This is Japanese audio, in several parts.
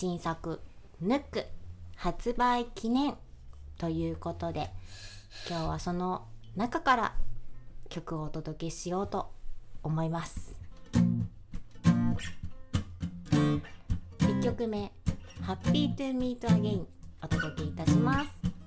新作「ヌック」発売記念ということで今日はその中から曲をお届けしようと思います。1曲目「 Happy to Meet Again」お届けいたします。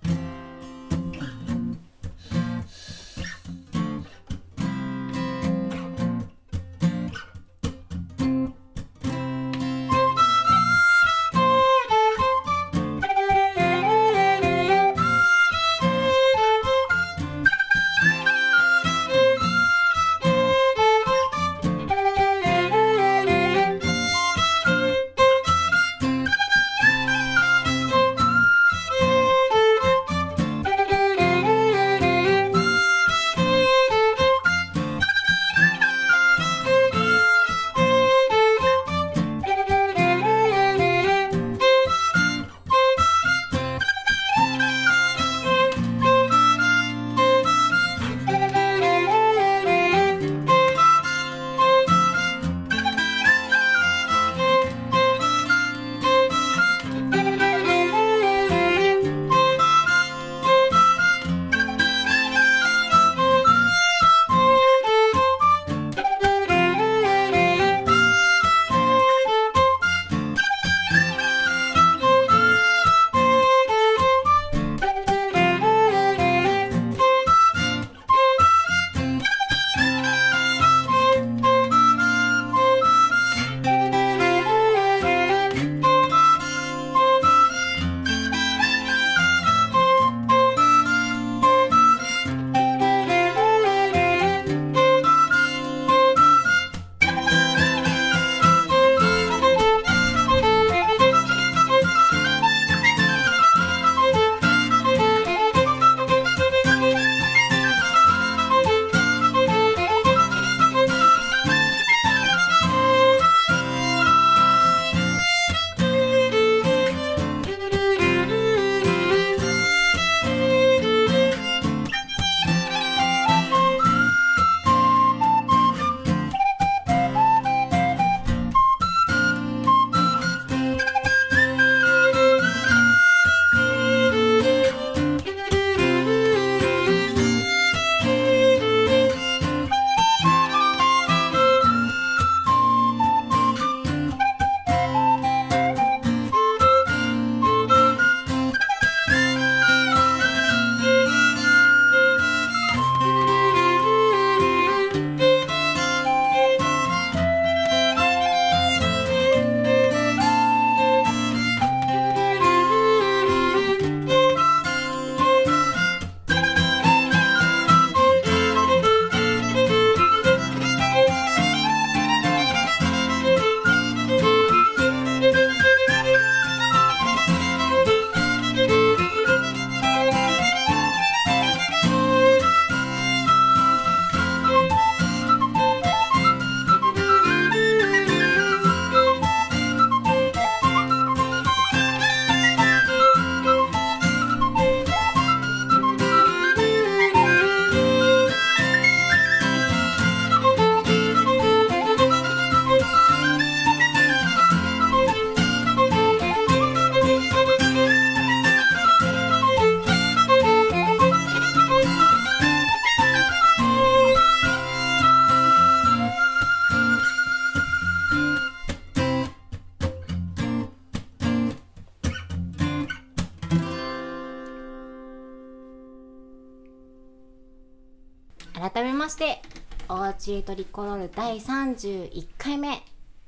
ましておうちトリコロール第31回目。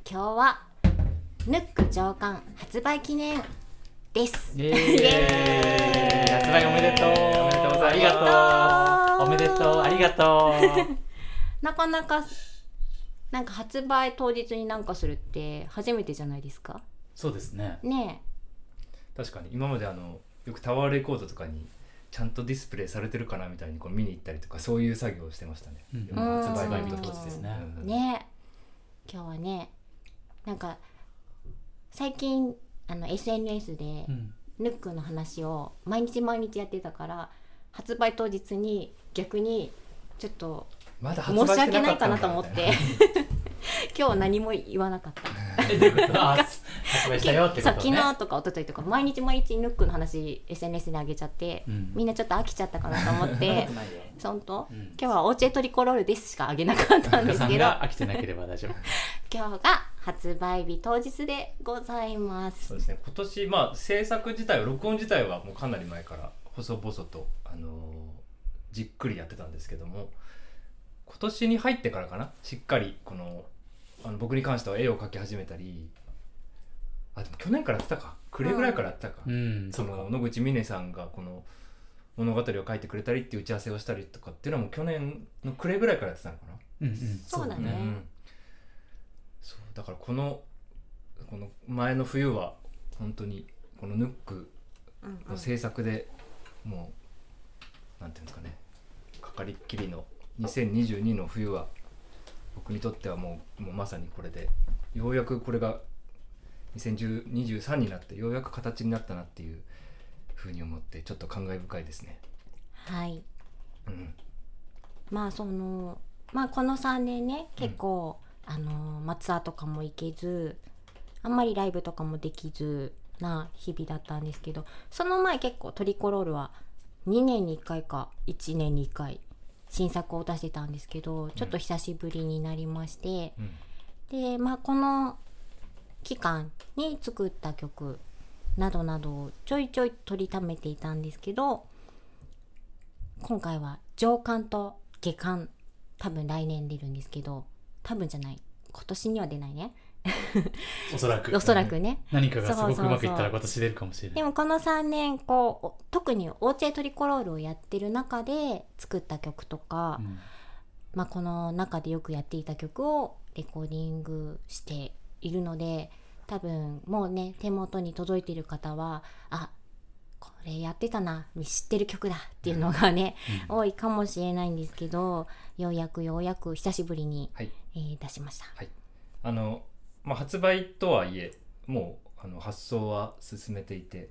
今日はヌック上巻発売記念です。イエーイ。発売おめでとう。おめでとう。ございますありがとう。おめでとう。ありがとうなかなかなんか発売当日になんかするって初めてじゃないですか？そうですね。ね確かに。今まであのよくタワーレコードとかにちゃんとディスプレイされてるかなみたいにこう見に行ったりとかそういう作業をしてましたね、うん。発売うん日の時ですね、えね。え今日はねなんか最近あの SNS でうん。ヌックの話を毎日毎日やってたから発売当日に逆にちょっとまだ申し訳ないかなと思って。今日は何も言わなかった 発売したよってことね。そう昨日とか一昨日とか毎日毎日ヌックの話 SNS で上げちゃって、うん。みんなちょっと飽きちゃったかなと思ってないよ本当、うん。今日はオーチェトリコロールですしかあげなかったんですけどが 飽きてなければ大丈夫。今日が発売日当日でございます。そうですね。今年まあ制作自体は録音自体はもうかなり前から細々と、あのーじっくりやってたんですけども今年に入ってからかな？しっかりこのあの僕に関しては絵を描き始めたりあでも去年からやってたか。暮れぐらいからやってたか、うん。その野口美音さんがこの物語を書いてくれたりっていう打ち合わせをしたりとかっていうのはもう去年の暮れぐらいからやってたのかな。うんうん。そうだね。んそう。だからこのこの前の冬は本当にこのヌックうんうんの制作でもう、なんていうんですかね。かかりっきりの2022の冬は僕にとってはもうもうまさにこれでようやくこれが2023になってようやく形になったなっていうふうに思ってちょっと感慨深いですね。はい。うん。まあそのまあこの3年ね結構、あのまあツアーとかも行けずあんまりライブとかもできずな日々だったんですけどその前結構トリコロールは2年に1回か1年に1回新作を出してたんですけどちょっと久しぶりになりまして、うん。でまあこの期間に作った曲などなどをちょいちょい取りためていたんですけど今回は上巻と下巻多分来年出るんですけど多分じゃない。今年には出ないね。おそらく。おそらくね。何かがすごくうまくいったら今年出るかもしれない。でもこの3年こうお特にオーチェトリコロールをやってる中で作った曲とか、うん。まあ、この中でよくやっていた曲をレコーディングしているので多分もうね手元に届いている方はあこれやってたな知ってる曲だっていうのがね、多いかもしれないんですけどようやくようやく久しぶりに、はい。えー出しました。あの、まあ、発売とはいえもうあの発送は進めていて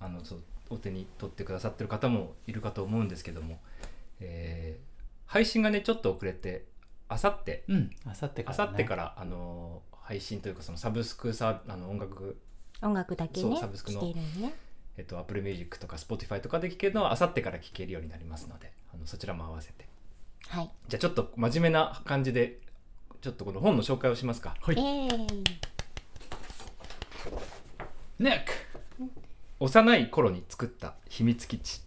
あのそうお手に取ってくださってる方もいるかと思うんですけども、えー配信がねちょっと遅れてあさってうんあさってかあらね。さってからあの配信というかそのサブスクサあの音楽、音楽だけそうねサブスクのね。えっと、Apple Music とか Spotify とかで聴けるのはあさってから聴けるようになりますのであのそちらも合わせて。はい。じゃあちょっと真面目な感じでちょっとこの本の紹介をしますか。はい。えーイ。ネック幼い頃に作った秘密基地。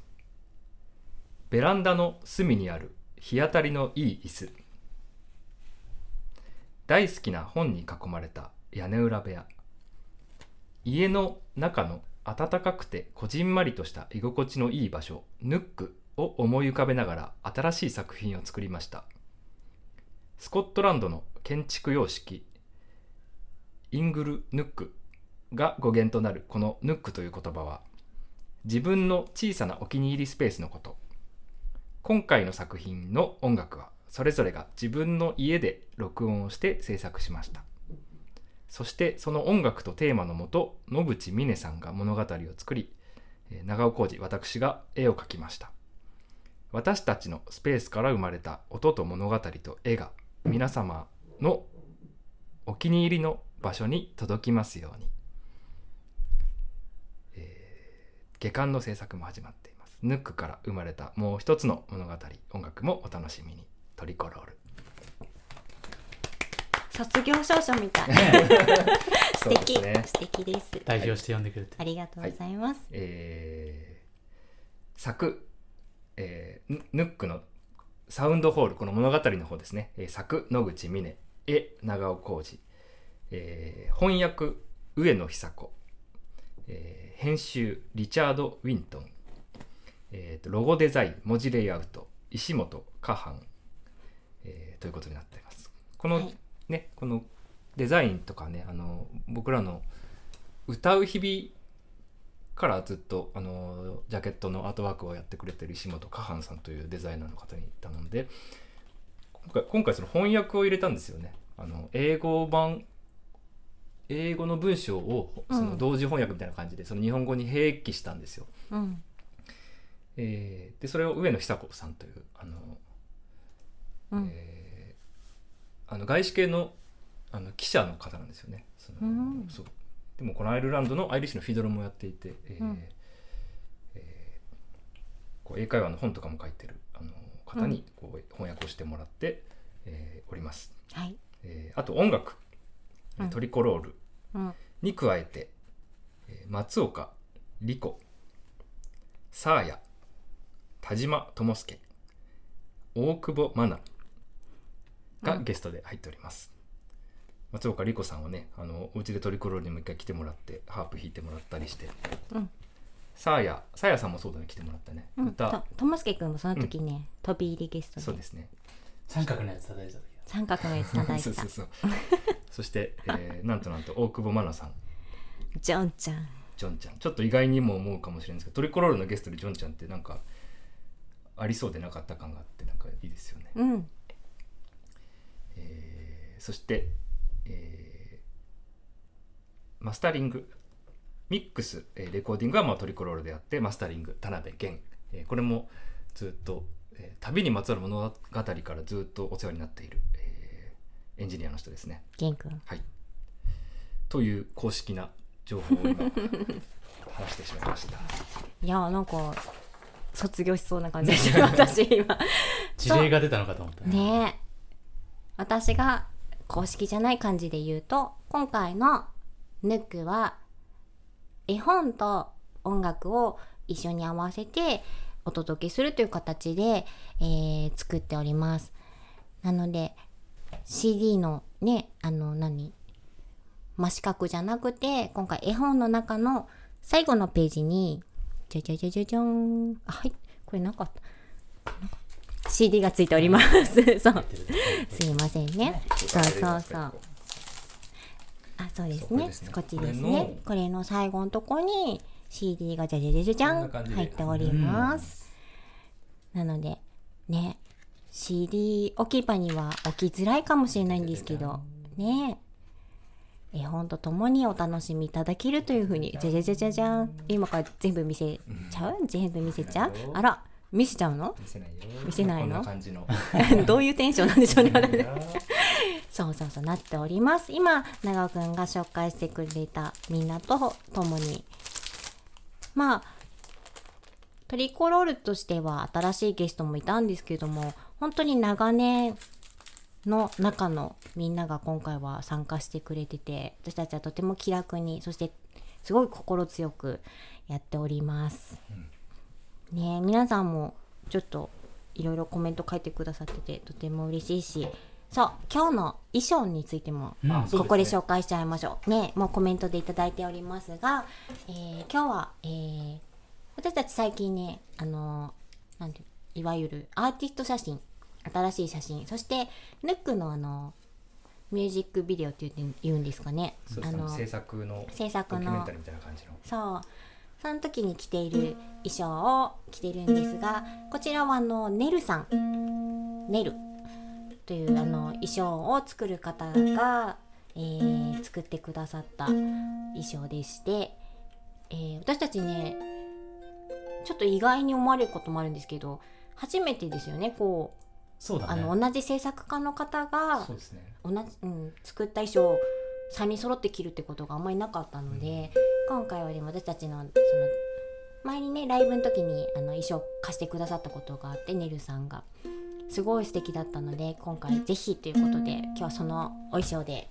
ベランダの隅にある日当たりのいい椅子大好きな本に囲まれた屋根裏部屋。家の中の暖かくてこじんまりとした居心地のいい場所ヌックを思い浮かべながら新しい作品を作りました。スコットランドの建築様式イングル・ヌックが語源となるこのヌックという言葉は自分の小さなお気に入りスペースのこと。今回の作品の音楽はそれぞれが自分の家で録音をして制作しました。そしてその音楽とテーマのもと野口美音さんが物語を作りえ長尾浩二私が絵を描きました。私たちのスペースから生まれた音と物語と絵が皆様のお気に入りの場所に届きますように。下巻の制作も始まっています。ヌックから生まれたもう一つの物語音楽もお楽しみに。トリコロール卒業証書みたい。ね。素敵、ね。素敵。です。代表して呼んでくれて。ありがとうございます。えー作、えーヌヌックのサウンドホールこの物語の方ですね、えー作野口美音絵長尾浩二、えー翻訳上野久子、えー編集リチャード・ウィントン、えーとロゴデザイン文字レイアウト。石本果帆、えーということになっています。この、はい。ねこのデザインとかねあの僕らの歌う日々からずっとあのジャケットのアートワークをやってくれてる石本果帆さんというデザイナーの方に頼んで今回今回その翻訳を入れたんですよね。あの英語版英語の文章をその同時翻訳みたいな感じで、その日本語に併記したんですよ、うん。えーでそれを上野久子さんというあの、うん。えーあの外資系のあの記者の方なんですよね。そのうん。そう。でもこのアイルランドのアイリッシュのフィドルもやっていて、えーうん。えーこう英会話の本とかも書いてるあの方にこう翻訳をしてもらって、えーおります、はい。えーあと音楽、うん。トリコロール。うん。に加えて、えー松岡莉子サーヤ田島智介大久保真奈がうん。ゲストで入っております、松岡莉子さんはねあのお家でトリコロールにも一回来てもらってハープ弾いてもらったりして、うん。サーヤサーヤさんもそうだね来てもらったね、うん。歌。とともすけくんもその時ね、飛び入りゲストで。そうですね。三角のやつ叩いてた時三角のやつ叩いてた。そうそうそう。そして、えーなんとなんと大久保真奈さん。ジョンちゃん。ジョンちゃん。ちょっと意外にも思うかもしれないんですけどトリコロールのゲストでジョンちゃんってなんかありそうでなかった感があってなんかいいですよね、うん。えーそして、えーマスタリングミックス、えーレコーディングはまあトリコロールであってマスタリング田辺源、えーこれもずっと、えー旅にまつわる物語からずっとお世話になっている、えーエンジニアの人ですね。ゲンくんはい。という公式な情報を今話してしまいました。いやなんか卒業しそうな感じでした 私今。事例が出たのかと思った。ねえ。私が公式じゃない感じで言うと今回の「ヌック」は絵本と音楽を一緒に合わせてお届けするという形で、えー作っております。なので CD のねあの何真四角じゃなくて今回絵本の中の最後のページにじゃじゃじゃじゃじゃん。あはい。これなかった。CD がついております。そう。すいませんね。そうそうそう。あそうですね。こっちですね。これの最後のとこに CD がじゃじゃじゃじゃじゃこん入っております、なのでね CD 置き場には置きづらいかもしれないんですけどね。絵本とともにお楽しみいただけるというふうにじゃじゃじゃじゃじゃん。今から全部見せちゃう？全部見せちゃう。あら見せちゃうの？見せないよ。見せないの？どういうテンションなんでしょうね私 そうそうそうなっております今長尾くんが紹介してくれたみんなと共にまあトリコロールとしては新しいゲストもいたんですけども本当に長年の中のみんなが今回は参加してくれてて私たちはとても気楽にそしてすごい心強くやっております。ねえ皆さんもちょっといろいろコメント書いてくださっててとても嬉しいし。そう今日の衣装についてもここで紹介しちゃいましょう。ねもうコメントでいただいておりますが、えー今日は、えー私たち最近ねあのーなんていわゆるアーティスト写真新しい写真そしてヌックのあのミュージックビデオって言うんですかね。あの。制作の制作の。ドキュメンタリーみたいな感じの。そうその時に着ている衣装を着てるんですがこちらはあのネルさん。ネル。というあの衣装を作る方が、えー作ってくださった衣装でして、えー私たちねちょっと意外に思われることもあるんですけど初めてですよねこうそうだね。あの同じ制作家の方が。同じ、うん、作った衣装を3人揃って着るってことがあんまりなかったので、今回はでも私たちのその前にねライブの時にあの衣装貸してくださったことがあってネルさんがすごい素敵だったので今回ぜひということで今日はそのお衣装で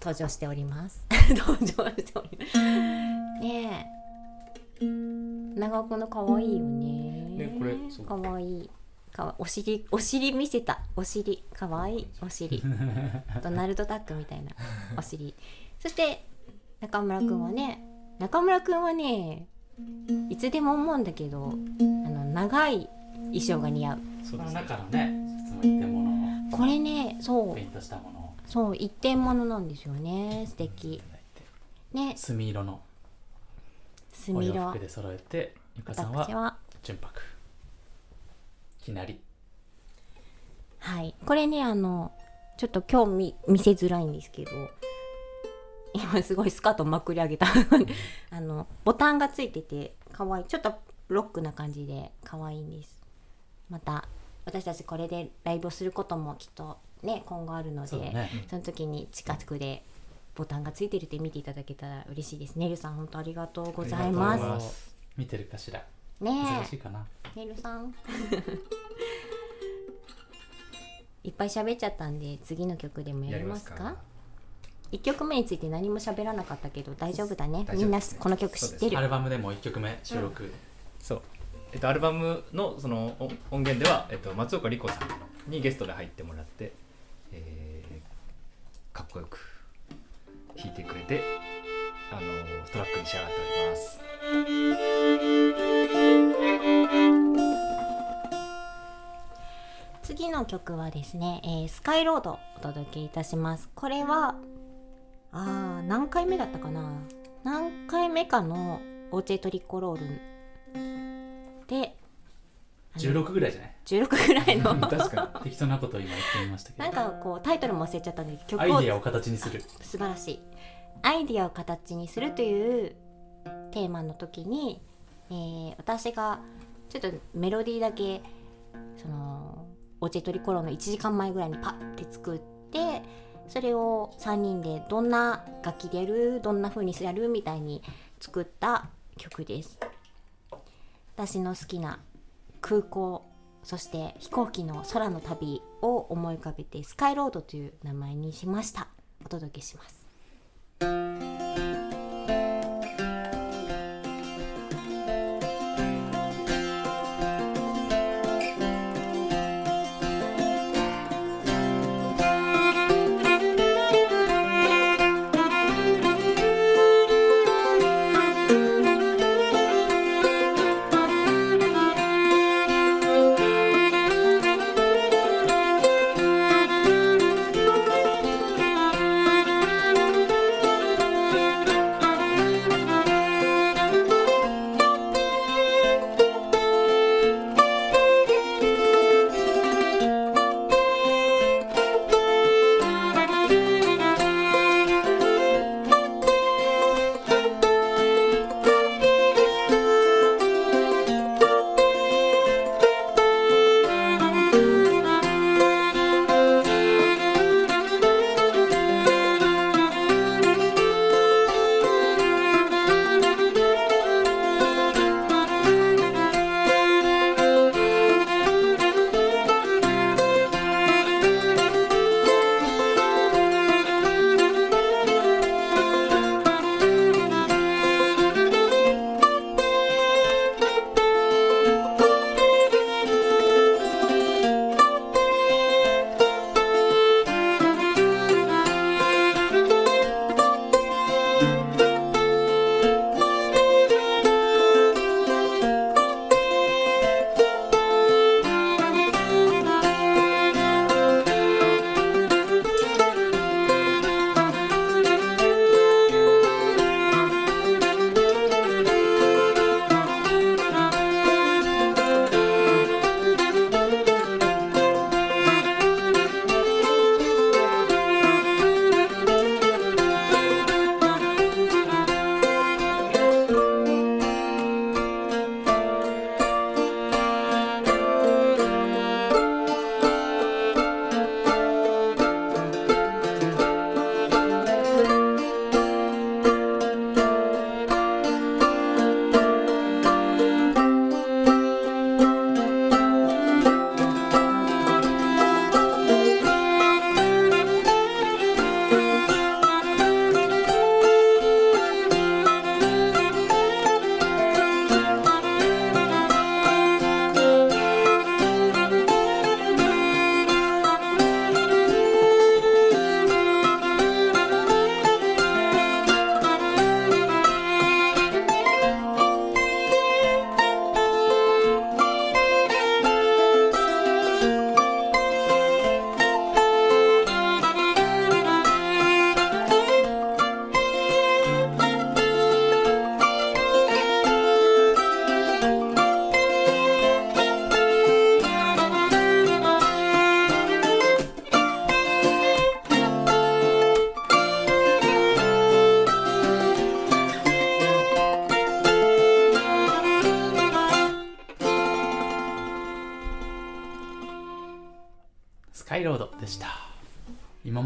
登場しております。登場しております。ねえ。長尾くんの可愛いよね。ねこれ可愛い。かわお尻お尻見せた。お尻。かわい。いお尻。ドナルド・ダックみたいな。お尻。そして中村くんはね中村くんはねいつでも思うんだけどあの長い衣装が似合う。そうですね。中のねこれねそう。ペイントしたものを。そう一点物なんですよね。素敵。ね。墨色の。墨色。お洋服で揃えてゆかさんは純白。きなり。はい。これねあのちょっと今日見見せづらいんですけど今すごいスカートまくり上げた。あのボタンがついてて可愛い。ちょっとロックな感じで可愛いんです。また私たちこれでライブをすることもきっとね今後あるのでそね。その時に近くでボタンがついてるって見ていただけたら嬉しいです。ねるさん本当ありがとうございます。見てるかしら。ね忙しいかな。えねるさん。いっぱい喋っちゃったんで次の曲でもやりますか？一曲目について何も喋らなかったけど大丈夫だね。みんなこの曲知ってる？アルバムでも1曲目収録、そう、えっと、アルバムのその音音源では、えっと、松岡里子さんにゲストで入ってもらって、えーかっこよく弾いてくれてあのトラックに仕上がっております。次の曲はですね、えースカイロードお届けいたします。これはあー何回目だったかな？何回目かのオーチェトリコロールであの16ぐらいじゃない？16ぐらいの。確か適当なことを今言ってみましたけど。なんかこうタイトルも忘れちゃったんで曲をアイディアを形にする。素晴らしい。アイディアを形にするというテーマの時に、えー私がちょっとメロディーだけそのオチェトリコロの1時間前ぐらいにパッて作ってそれを3人でどんな楽器でやるどんな風にやるみたいに作った曲です。私の好きな空港そして飛行機の空の旅を思い浮かべてスカイロードという名前にしました。お届けします「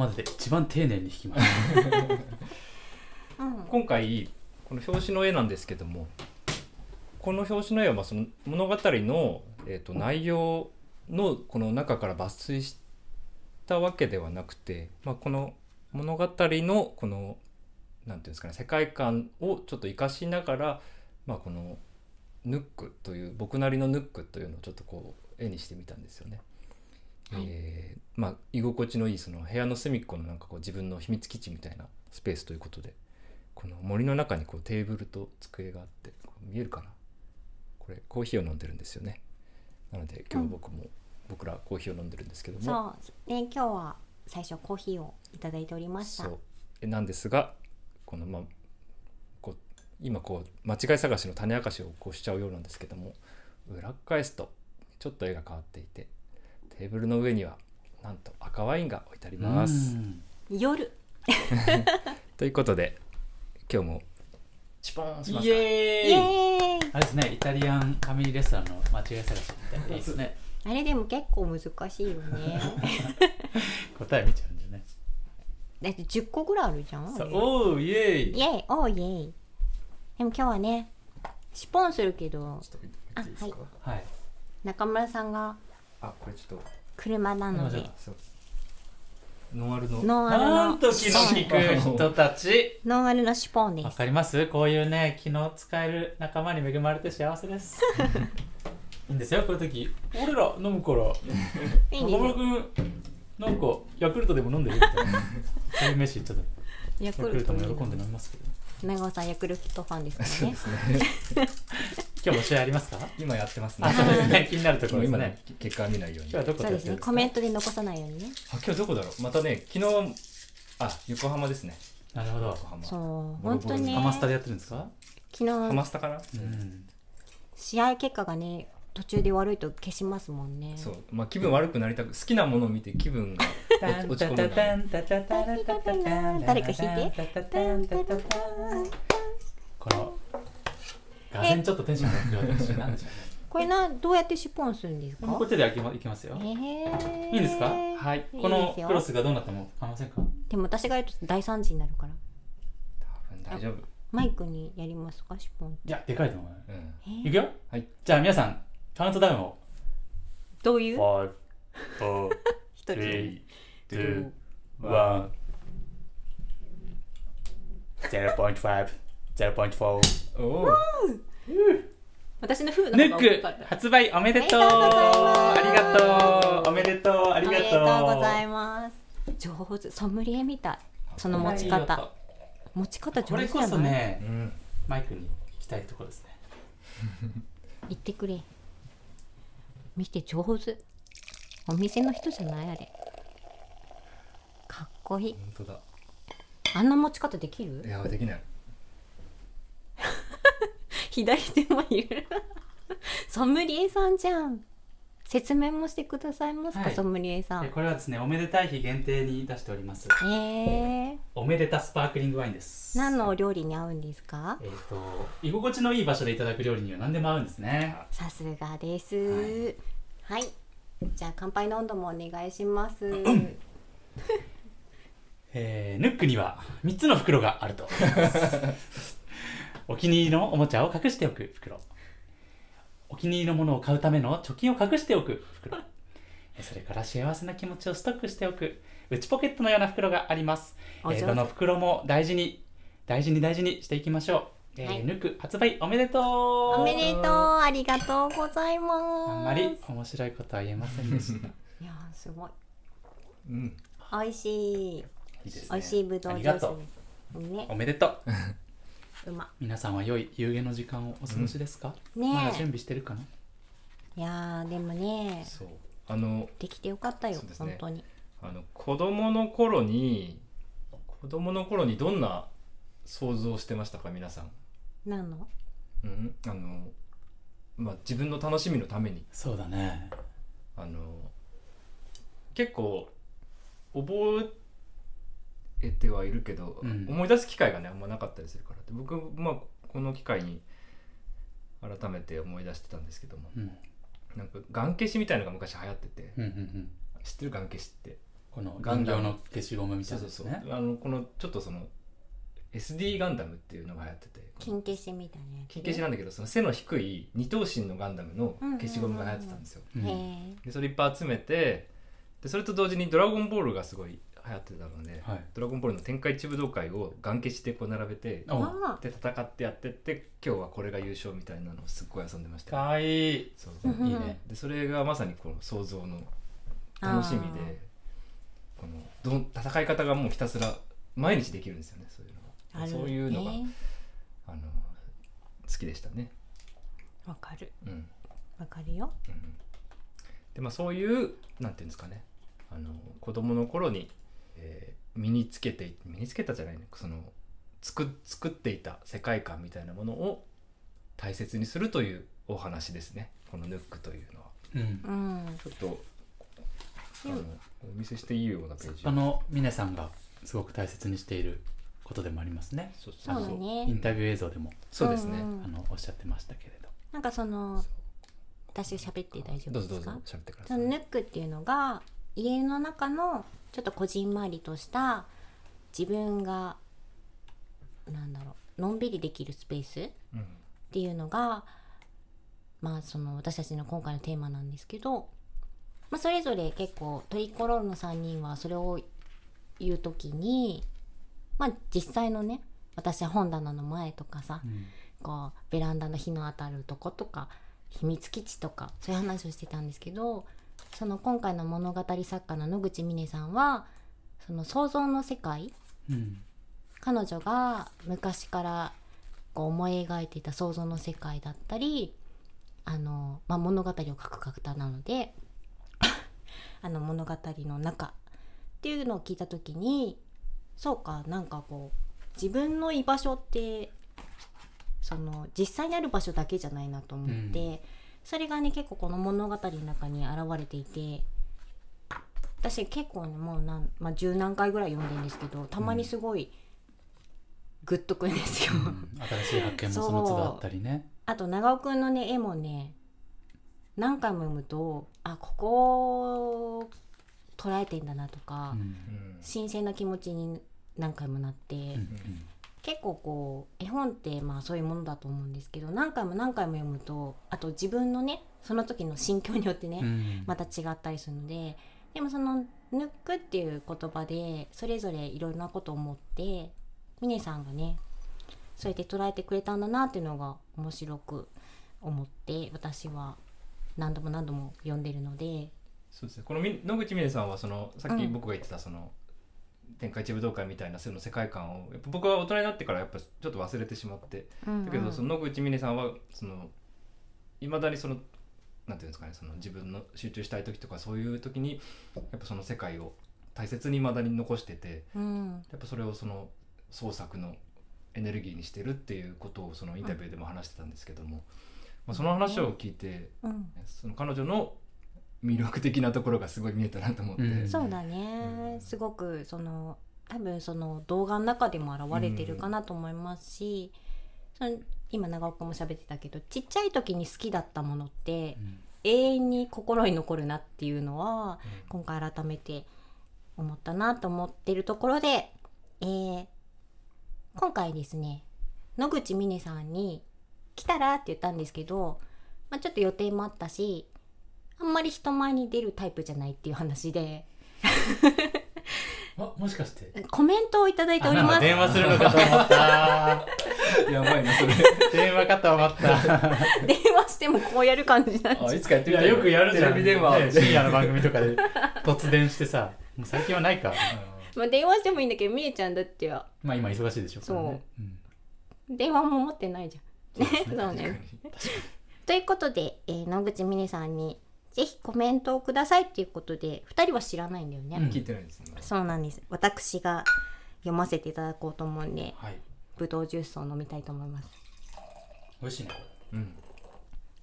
までで一番丁寧に弾きましたうん今回この表紙の絵なんですけどもこの表紙の絵はまあその物語の、えー、と内容のこの中から抜粋したわけではなくて、まあ、この物語のこのなんていうんですかね世界観をちょっと生かしながら、まあ、このヌックという僕なりのヌックというのをちょっとこう絵にしてみたんですよね。はいえーまあ居心地のいいその部屋の隅っこのなんかこう自分の秘密基地みたいなスペースということでこの森の中にこうテーブルと机があって見えるかなこれコーヒーを飲んでるんですよね。なので今日僕も、僕らコーヒーを飲んでるんですけども。そうね今日は最初コーヒーをいただいておりました。そう。えなんですがこのまあこう今こう間違い探しの種明かしをこうしちゃうようなんですけども裏返すとちょっと絵が変わっていてテーブルの上にはなんと赤ワインが置いてあります。うん。夜。ということで今日もチポーンしますか。イエーイ。イエーイ。あれですねイタリアンファミリーレストランの間違い探しみたいでいいですねあれでも結構難しいよね。答え見ちゃうんだよね。だって10個ぐらいあるじゃんおーイエーイ。イエーイ。おーイエーイ。でも今日はねシポンするけど。ちょっと見ていいですか？はい。中村さんがあこれちょっと。車なのでノンアルの。ノンアルのなんと気の利く人たち。ノンアルのシポンですわかります？こういうね気の使える仲間に恵まれて幸せです。いいんですよこういう時。俺ら飲むから。いい中村ね君なんかヤクルトでも飲んでる？みたいな。そういう飯ちょっとヤヤクルトも喜んで飲みますけど。長尾さんヤクルトファンですそうからね。ですね今日も試合ありますか？今やってますね。あそうですね。気になるところです今ねね結果は見ないように。今日はどこそうですねでやってるんですか？コメントで残さないようにね。あ今日どこだろう？またね昨日あ横浜ですね。なるほど。横浜。そう本当ねハマスタでやってるんですか？昨ハマ日スタかな、うん。試合結果がね途中で悪いと消しますもんね。そう。まあ気分悪くなりたく好きなものを見て気分が 落ち込むの。誰か弾いて。このがぜんちょっとテンションが上がってるしなんでしょう。ねこれなどうやってシポンするんですか？この手で開けまいきますよ。えー。いいんですか？はい。このクロススがどうなっても構いませんか？でも私がやると大惨事になるから。多分大丈夫。マイクにやりますかシポンいやでかいと思う。ようん。えー。いくよ？はい。じゃあ皆さんカウントダウンを。どういう？5 4一人で。3 2 1 0.5 0.4おお私の風のヌック発売おめでとう。おめでとうございます。ありがとう。おめでとう。ありがとうおめでとうございます。上手ソムリエみたい。その持ち方。持ち方上これこ手じゃない。そねうん。マイクに聞きたいところですね。言ってくれ。見て上手。お店の人じゃないあれ。かっこいい。本当だ。あんな持ち方できいるやできない 左手もいる。ソムリエさんじゃん。説明もしてくださいますか、はい。ソムリエさん。えこれはですねおめでたい日限定に出しております。えー、おめでたスパークリングワインです。何のお料理に合うんですか？えっ、と居心地のいい場所でいただく料理には何でも合うんですね。さすがです。ははい、じゃあ乾杯の温度もお願いします、えーヌックには3つの袋があると お気に入りのおもちゃを隠しておく袋。お気に入りのものを買うための貯金を隠しておく。袋。えそれから幸せな気持ちをストックしておく。内ポケットのような袋があります、えーどの袋も大事に大事に大事にしていきましょう、えーはい。ヌック発売おめでとう。おめでとう。ありがとうございます。あんまり面白いことは言えませんでした。い いやーすごい。うん。美味しい。いですね。美味しいぶどうありジュース。がとう。ですね。おめでとう うま皆さんは良い夕げの時間をお過ごしですか、ねえ。まだ準備してるかな？いやーでもね。そう。あのできてよかったよ、そうですね。本当に。あの子供の頃に子供の頃にどんな想像をしてましたか？皆さん、何の？うん、あのまあ自分の楽しみのために。そうだね。あの結構覚えてはいるけど、うん。思い出す機会がねあんまなかったりするから。僕まあこの機会に改めて思い出してたんですけども。うん。なんか眼消しみたいのが昔流行ってて。うんうんうん。知ってる眼消しって？このガンダム。人形の消しゴムみたそそうそういう。なですねあのこのちょっとその SD ガンダムっていうのが流行ってて。金消しみたいなやつ金消しなんだけどその背の低い二頭身のガンダムの消しゴムが流行ってたんですよ。うんへでそれいっぱい集めてでそれと同時に「ドラゴンボール」がすごい流行ってたのではい「ドラゴンボール」の天下一武道会を眼消しでこう並べてで戦ってやってって今日はこれが優勝みたいなのをすっごい遊んでました。かわいい。そう。いいね。でそれがまさにこの想像の楽しみでこのどん戦い方がもうひたすら毎日できるんですよねそういうのが。そういうのが、ねあの好きでしたね。わかる。うん。わかるよ。うん。でまあそういうなんていうんですかね。あの子供の頃に、えー身につけて身につけたじゃないねその作作っていた世界観みたいなものを大切にするというお話ですね。この「ヌック」というのは。うん。うん。ちょっとあのお見せしていいようなページ。あの峰さんがすごく大切にしていることでもありますね。そうそうだイねンタビュー映像でも。そうですね、あのおっしゃってましたけれど。なんかその私喋って大丈どうぞどうぞ夫ですか喋ってください。そのヌックっていうのが家の中のちょっとこじんまりとした自分がなんだろうのんびりできるスペースっうんていうのがまあその私たちの今回のテーマなんですけど、まあ、それぞれ結構トリコロールの3人はそれを言う時にまあ実際のね私は本棚の前とかさ、うん。こうベランダの日の当たるとことか秘密基地とかそういう話をしてたんですけどその今回の物語作家の野口美音さんはその想像の世界うん。彼女が昔からこう思い描いていた想像の世界だったりあの、まあ、物語を書く方なので あの物語の中っていうのを聞いた時にそうかなんかこう自分の居場所ってその実際にある場所だけじゃないなと思って、うんそれがね結構この物語の中に現れていて私結構ねもうなん、まあ、十何回ぐらい読んでるんですけどたまにすごいグッとくるんですよ。うん新しい発見もその都度あったりね。あと長尾くんのね絵もね何回も読むとあここを捉えてんだなとか、うん。うん。新鮮な気持ちに何回もなって、うん結構こう絵本ってまあそういうものだと思うんですけど何回も何回も読むとあと自分のねその時の心境によってね、うん。また違ったりするのででもその「ヌック」っていう言葉でそれぞれいろいろなことを思って峰さんがねそうやって捉えてくれたんだなっていうのが面白く思って私は何度も何度も読んでるので。そうですね。このみ野口美音さんはそのさっきうん。僕が言ってたその、天下一武道会みたいなその世界観をやっぱ僕は大人になってからやっぱちょっと忘れてしまって。だけどその野口美音さんはそのいまだにそのなんていうんですかねその自分の集中したい時とかそういう時にやっぱその世界を大切にいまだに残しててうん。やっぱそれをその創作のエネルギーにしてるっていうことをそのインタビューでも話してたんですけども、まあ、その話を聞いてうん。その彼女の魅力的なところがすごい見えたなと思って、うん。そうだね、うん。すごくその多分その動画の中でも現れてるかなと思いますし、その今長岡も喋ってたけどちっちゃい時に好きだったものってうん。永遠に心に残るなっていうのは今回改めて思ったなと思ってるところで、えー今回ですね野口美音さんに「来たら?」って言ったんですけど、まあ、ちょっと予定もあったしあんまり人前に出るタイプじゃないっていう話で。あもしかして？コメントをいただいております。か電話するのかと思った。やばいなそれ。電話かと思った。電話してもこうやる感じになっちゃうあいつかやってみたよくやるじゃん。テレビ電話、ね。深夜の番組とかで。突然してさもう最近はないか。まあ電話してもいいんだけどみえちゃんだっては。まあ今忙しいでしょうからね。そう。電話も持ってないじゃん。ね。そうね。に。ということで、えー野口美音さんにぜひコメントをくださいっていうことで2人は知らないんだよね。うん聞いてないですね、そうなんです私が読ませていただこうと思うんではいぶどうジュースを飲みたいと思います。美味しいねこうん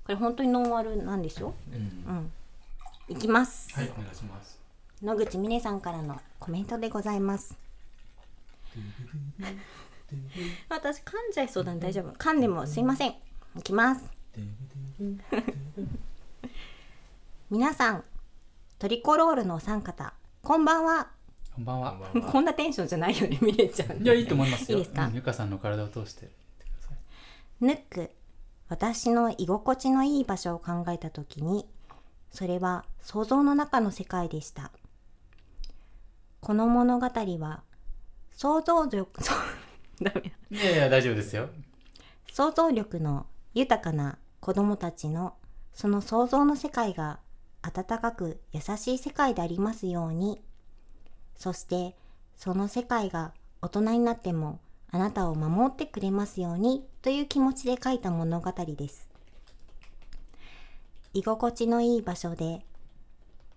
これ本当にノンアルなんですよ。れうんうん。いきます。はいお願いします野口美音さんからのコメントでございます。私噛んじゃいそうだね大丈夫噛んでもすいませんいきます 皆さんトリコロールのお三方こんばんは。こんばんは。こんなテンションじゃないよね見れちゃういやいいと思いますよ。いいですか？うんゆかさんの体を通して。言ってくださいヌック私の居心地のいい場所を考えた時にそれは想像の中の世界でした。この物語は想像力 ダメだ。いやいや大丈夫ですよ。想像力の豊かな子供たちのその想像の世界が温かく優しい世界でありますように。そしてその世界が大人になってもあなたを守ってくれますようにという気持ちで書いた物語です。居心地のいい場所で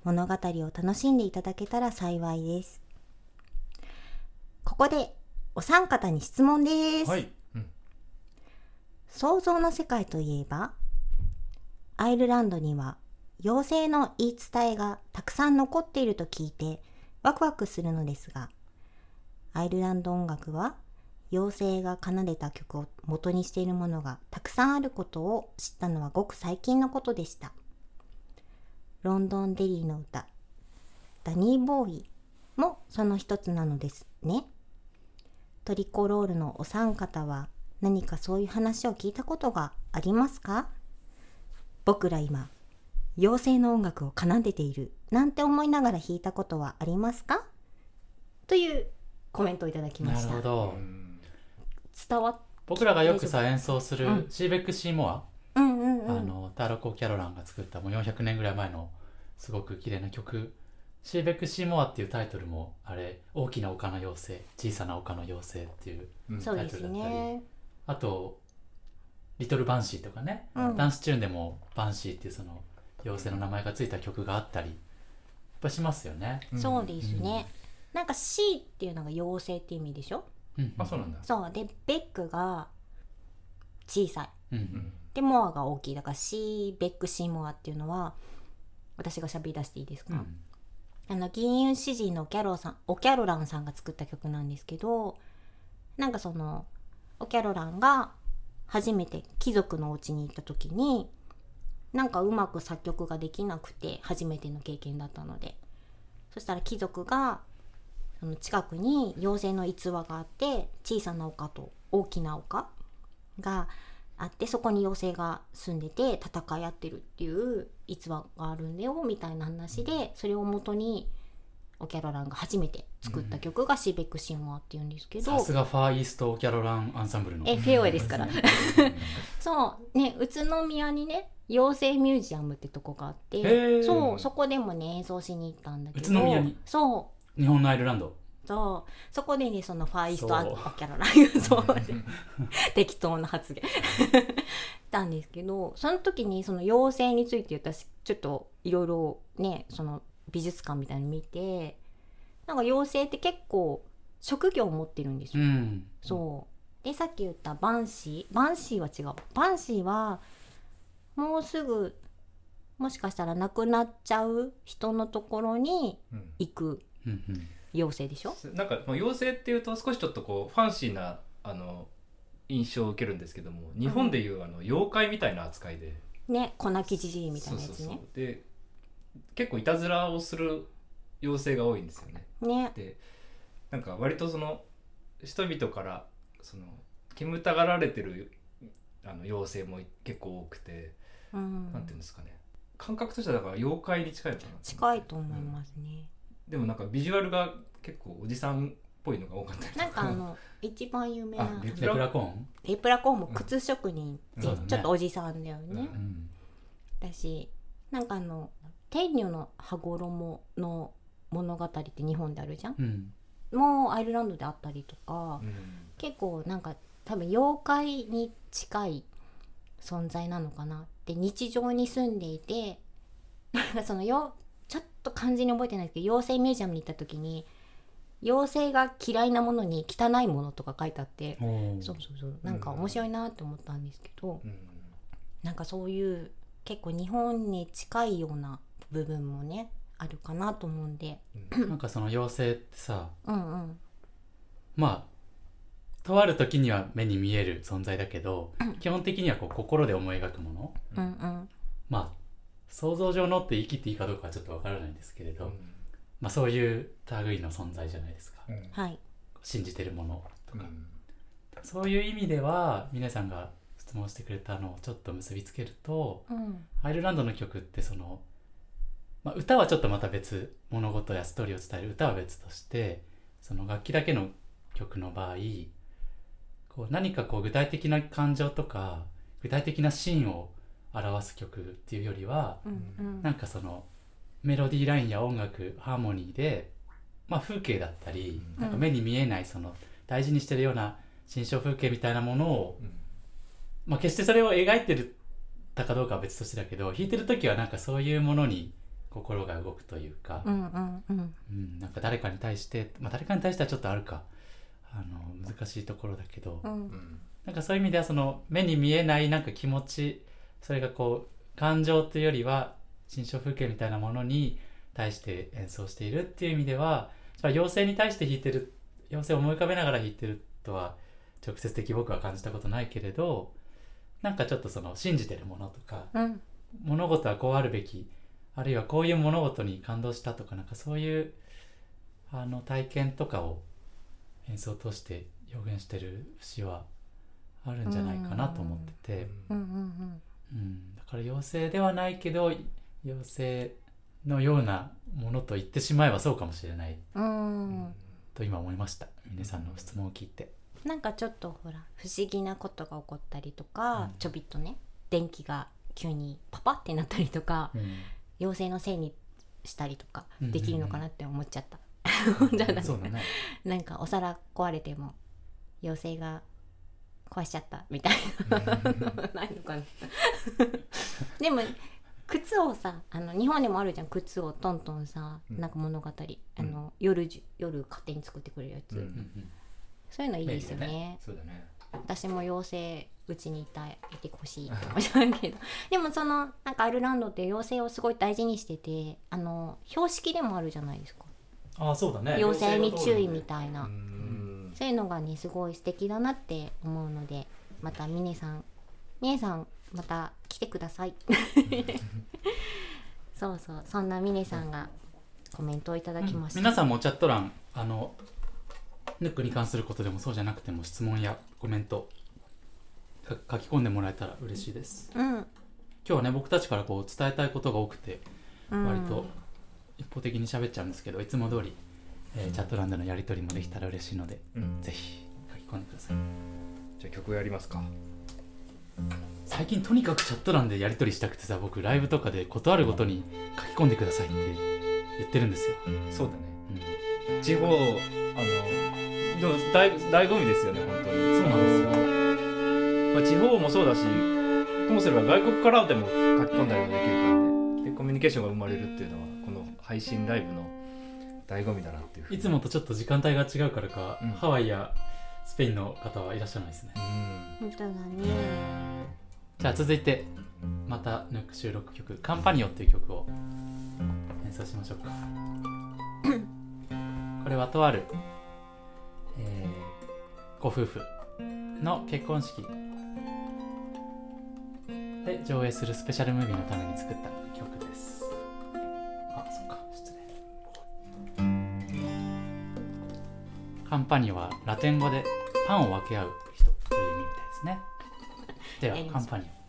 物語を楽しんでいただけたら幸いです。ここでお三方に質問です、はい。想像の世界といえばアイルランドには妖精の言い伝えがたくさん残っていると聞いてワクワクするのですがアイルランド音楽は妖精が奏でた曲を元にしているものがたくさんあることを知ったのはごく最近のことでした。ロンドンデリーの歌ダニーボーイもその一つなのですね。トリコロールのお三方は何かそういう話を聞いたことがありますか？僕ら今妖精の音楽を奏でているなんて思いながら弾いたことはありますか？というコメントをいただきまなした。るほど。うん伝わっ僕らがよくさ演奏すうん。るシーベック・シーモア、うんうんうん。あのターロコ・キャロランが作ったもう400年ぐらい前のすごく綺麗な曲「シーベック・シーモア」っていうタイトルもあれ「大きな丘の妖精小さな丘の妖精」っていううん。そうですね。あと「リトル・バンシー」とかね、うん。ダンスチューンでも「バンシー」っていうその妖精の名前がついた曲があったりやっぱしますよね。うん。そうですね、なんか C っていうのが妖精って意味でしょ？うん。あそうなんだ。そう。でベックが小さい。うん。うん。でモアが大きい。だからシーベックシーモアっていうのは私が喋り出していいですか、うん。あの銀融詩人のキャロさんオキャロランさんが作った曲なんですけどなんかそのオキャロランが初めて貴族のお家に行った時になんかうまく作曲ができなくて初めての経験だったので。そしたら貴族がその近くに妖精の逸話があって小さな丘と大きな丘があってそこに妖精が住んでて戦い合ってるっていう逸話があるんだよみたいな話でそれをもとにオキャロランが初めて作った曲が「シーベック・シンモア」っていうんですけど、さすがファーイースト・キャロラン・アンサンブルの。えフェオエですから。そう。ね宇都宮にね妖精ミュージアムってとこがあってそうそこでもね演奏しに行ったんだけど。宇都宮に？そう。日本のアイルランド？そう。そこでねそのファーイーストオキャロラン。そう。適当な発言。たんですけどその時にその妖精について私ちょっといろいろねその美術館みたいに見てなんか妖精って結構職業を持ってるんですよ。うん。そう。でさっき言ったバンシー。バンシーは違う。バンシーはもうすぐもしかしたら亡くなっちゃう人のところにうん。行くうんうん。妖精でしょ？なんかまあ妖精っていうと少しちょっとこうファンシーなあの印象を受けるんですけども日本でいうあの妖怪みたいな扱いで、ね粉木じじいみたいなやつそうそうそう。ねで結構いたずらをする妖精が多いんですよね。ね。でなんか割とその人々からその煙たがられてるあの妖精も結構多くて、うん。なんていうんですかね。感覚としてはだから妖怪に近いのかな。近いと思いますね、でもなんかビジュアルが結構おじさんっぽいのが多かったりとか。なんかあの一番有名なあレレプラコーン？レプラコーンも靴職人ってうん。ちょっとおじさんだよね、うん。うん。だしなんかあの天女の羽衣の物語って日本であるじゃん？うん。もうアイルランドであったりとか、うん。結構なんか多分妖怪に近い存在なのかなって日常に住んでいて なんかそのよちょっと漢字に覚えてないですけど妖精ミュージアムに行った時に妖精が嫌いなものに汚いものとか書いてあってそうそうそう。なんか面白いなって思ったんですけど、うん。なんかそういう結構日本に近いような部分もねあるかなと思うんで。なんかその妖精ってさうんうん。まあとある時には目に見える存在だけど基本的にはこう心で思い描くもの。うんうん。まあ想像上のって言い切っていいかどうかはちょっとわからないんですけれど、まあ、そういう類の存在じゃないですか。うん。はい。信じてるものとか、うん。そういう意味では皆さんが質問してくれたのをちょっと結びつけるとうん。アイルランドの曲ってその、まあ、歌はちょっとまた別物事やストーリーを伝える。歌は別としてその楽器だけの曲の場合こう何かこう具体的な感情とか具体的なシーンを表す曲っていうよりはうんうん。なんかそのメロディーラインや音楽ハーモニーで、まあ、風景だったり、うん。なんか目に見えないその大事にしてるような心象風景みたいなものを、うん。まあ、決してそれを描いてるたかどうかは別としてだけど弾いてる時はなんかそういうものに心が動くというか、うんうんうん。うんなんか誰かに対して、まあ、誰かに対してはちょっとあるか。あの難しいところだけど、うん。うんなんかそういう意味ではその目に見えないなんか気持ちそれがこう感情というよりは心象風景みたいなものに対して演奏しているっていう意味では妖精に対して弾いてる妖精を思い浮かべながら弾いてるとは直接的に僕は感じたことないけれどなんかちょっとその信じてるものとかうん。物事はこうあるべきあるいはこういう物事に感動したとかなんかそういうあの体験とかを演奏を通して表現してる節はあるんじゃないかなと思ってて、うんうんうん、だから妖精ではないけど妖精のようなものと言ってしまえばそうかもしれない。うん。うんと今思いました。皆さんの質問を聞いて。なんかちょっとほら不思議なことが起こったりとか、うん。ちょびっとね電気が急にパパってなったりとか。うん妖精のせいにしたりとかうんできるのかなって思っちゃった、じゃあそうだね。なんかお皿壊れても妖精が壊しちゃったみたいな。ないのかな。でも靴をさあの日本でもあるじゃん。靴をトントンさ、うん。なんか物語。あの、夜夜勝手に作ってくれるやつ、うんうんうん。そういうのいいですよね。便利だそうだね。私も妖精うちにいたいてほしいと思ったけどでもそのなんかアイルランドって妖精をすごい大事にしててあの標識でもあるじゃないですか。ああそうだね。妖精に注意みたいな、うん。そういうのがねすごい素敵だなって思うのでまた峰さん峰さんまた来てください。そうそうそんな峰さんがコメントをいただきました、皆さんもチャット欄あのヌックに関することでもそうじゃなくても質問やコメントか書き込んでもらえたら嬉しいです。うん、今日はね僕たちからこう伝えたいことが多くてうん、割と一方的に喋っちゃうんですけどいつも通り、えーチャット欄でのやり取りもできたら嬉しいのでうん。ぜひ書き込んでください。じゃあ曲やりますか。最近とにかくチャット欄でやり取りしたくてさ僕ライブとかで事あるごとに書き込んでくださいって言ってるんですよ、そうだね。うん。地方あのでも大醍醐味ですよね本当に。そうなんですよまあ、地方もそうだしともすれば外国からでも書き込んだりもできるからね。でコミュニケーションが生まれるっていうのはこの配信ライブの醍醐味だなっていういつもとちょっと時間帯が違うからか、うん。ハワイやスペインの方はいらっしゃらないですね。うん。本当だね。じゃあ続いてまたヌック収録曲「カンパニオ」っていう曲を演奏しましょうか。これはとある、えーご夫婦の結婚式で上映するスペシャルムービーのために作った曲です。あそっか失礼。カンパニオはラテン語でパンを分け合う人という意味みたいですね。ではカンパニオ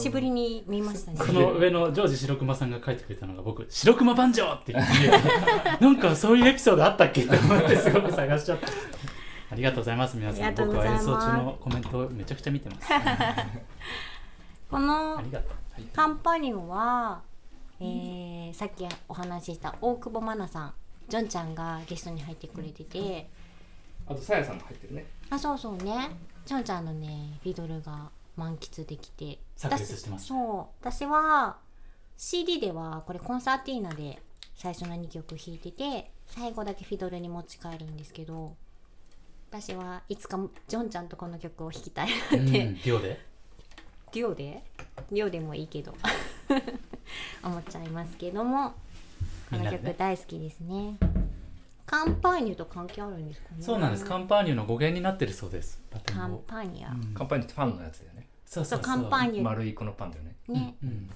しぶりに見ましたね。この上のジョージ白熊さんが書いてくれたのが僕「白熊バンジョー!」って言ってなんかそういうエピソードあったっけって思ってすごく探しちゃったありがとうございます皆さあん僕は演奏中のコメントをめちゃくちゃ見てます。このカンパニオは、えーさっきお話しした大久保真奈さんジョンちゃんがゲストに入ってくれてて、あとさやさんが入ってるね。あそうそうね。ジョンちゃんのねフィドルが満喫できて。炸裂してます。そう。私は CD ではこれコンサーティーナで最初の2曲弾いてて最後だけフィドルに持ち帰るんですけど私はいつかジョンちゃんとこの曲を弾きたいなうんって、デュオで？デュオで？デュオでもいいけど。思っちゃいますけどもこの曲大好きですね。カンパーニュと関係あるんですかね。そうなんです。カンパーニュの語源になってるそうです。カン語パーニュ、うん。カンパニーってファンのやつだよねそうそうそう。そうカンパーニュ。丸いこのパンだよね。ね、うん。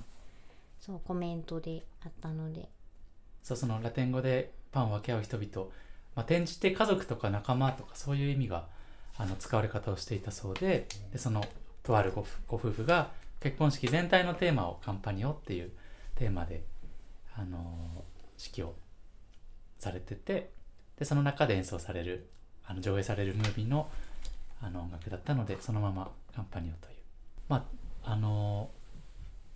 そうコメントであったので。そうそのラテン語でパンを分け合う人々、まあ、転じて家族とか仲間とかそういう意味があの使われ方をしていたそうで。でそのとあるご夫ご夫婦が結婚式全体のテーマをカンパニオっていうテーマで、あの式をされてて。でその中で演奏されるあの上映されるムービーのあの音楽だったのでそのままカンパニオというまああの